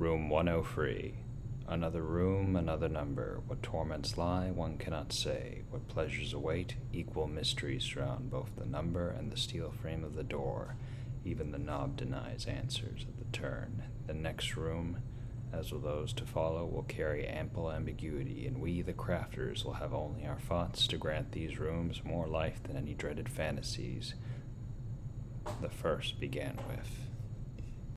Room 103. Another room, another number. What torments lie, one cannot say. What pleasures await, equal mysteries surround both the number and the steel frame of the door. Even the knob denies answers at the turn. The next room, as will those to follow, will carry ample ambiguity, and we, the crafters, will have only our thoughts to grant these rooms more life than any dreaded fantasies the first began with.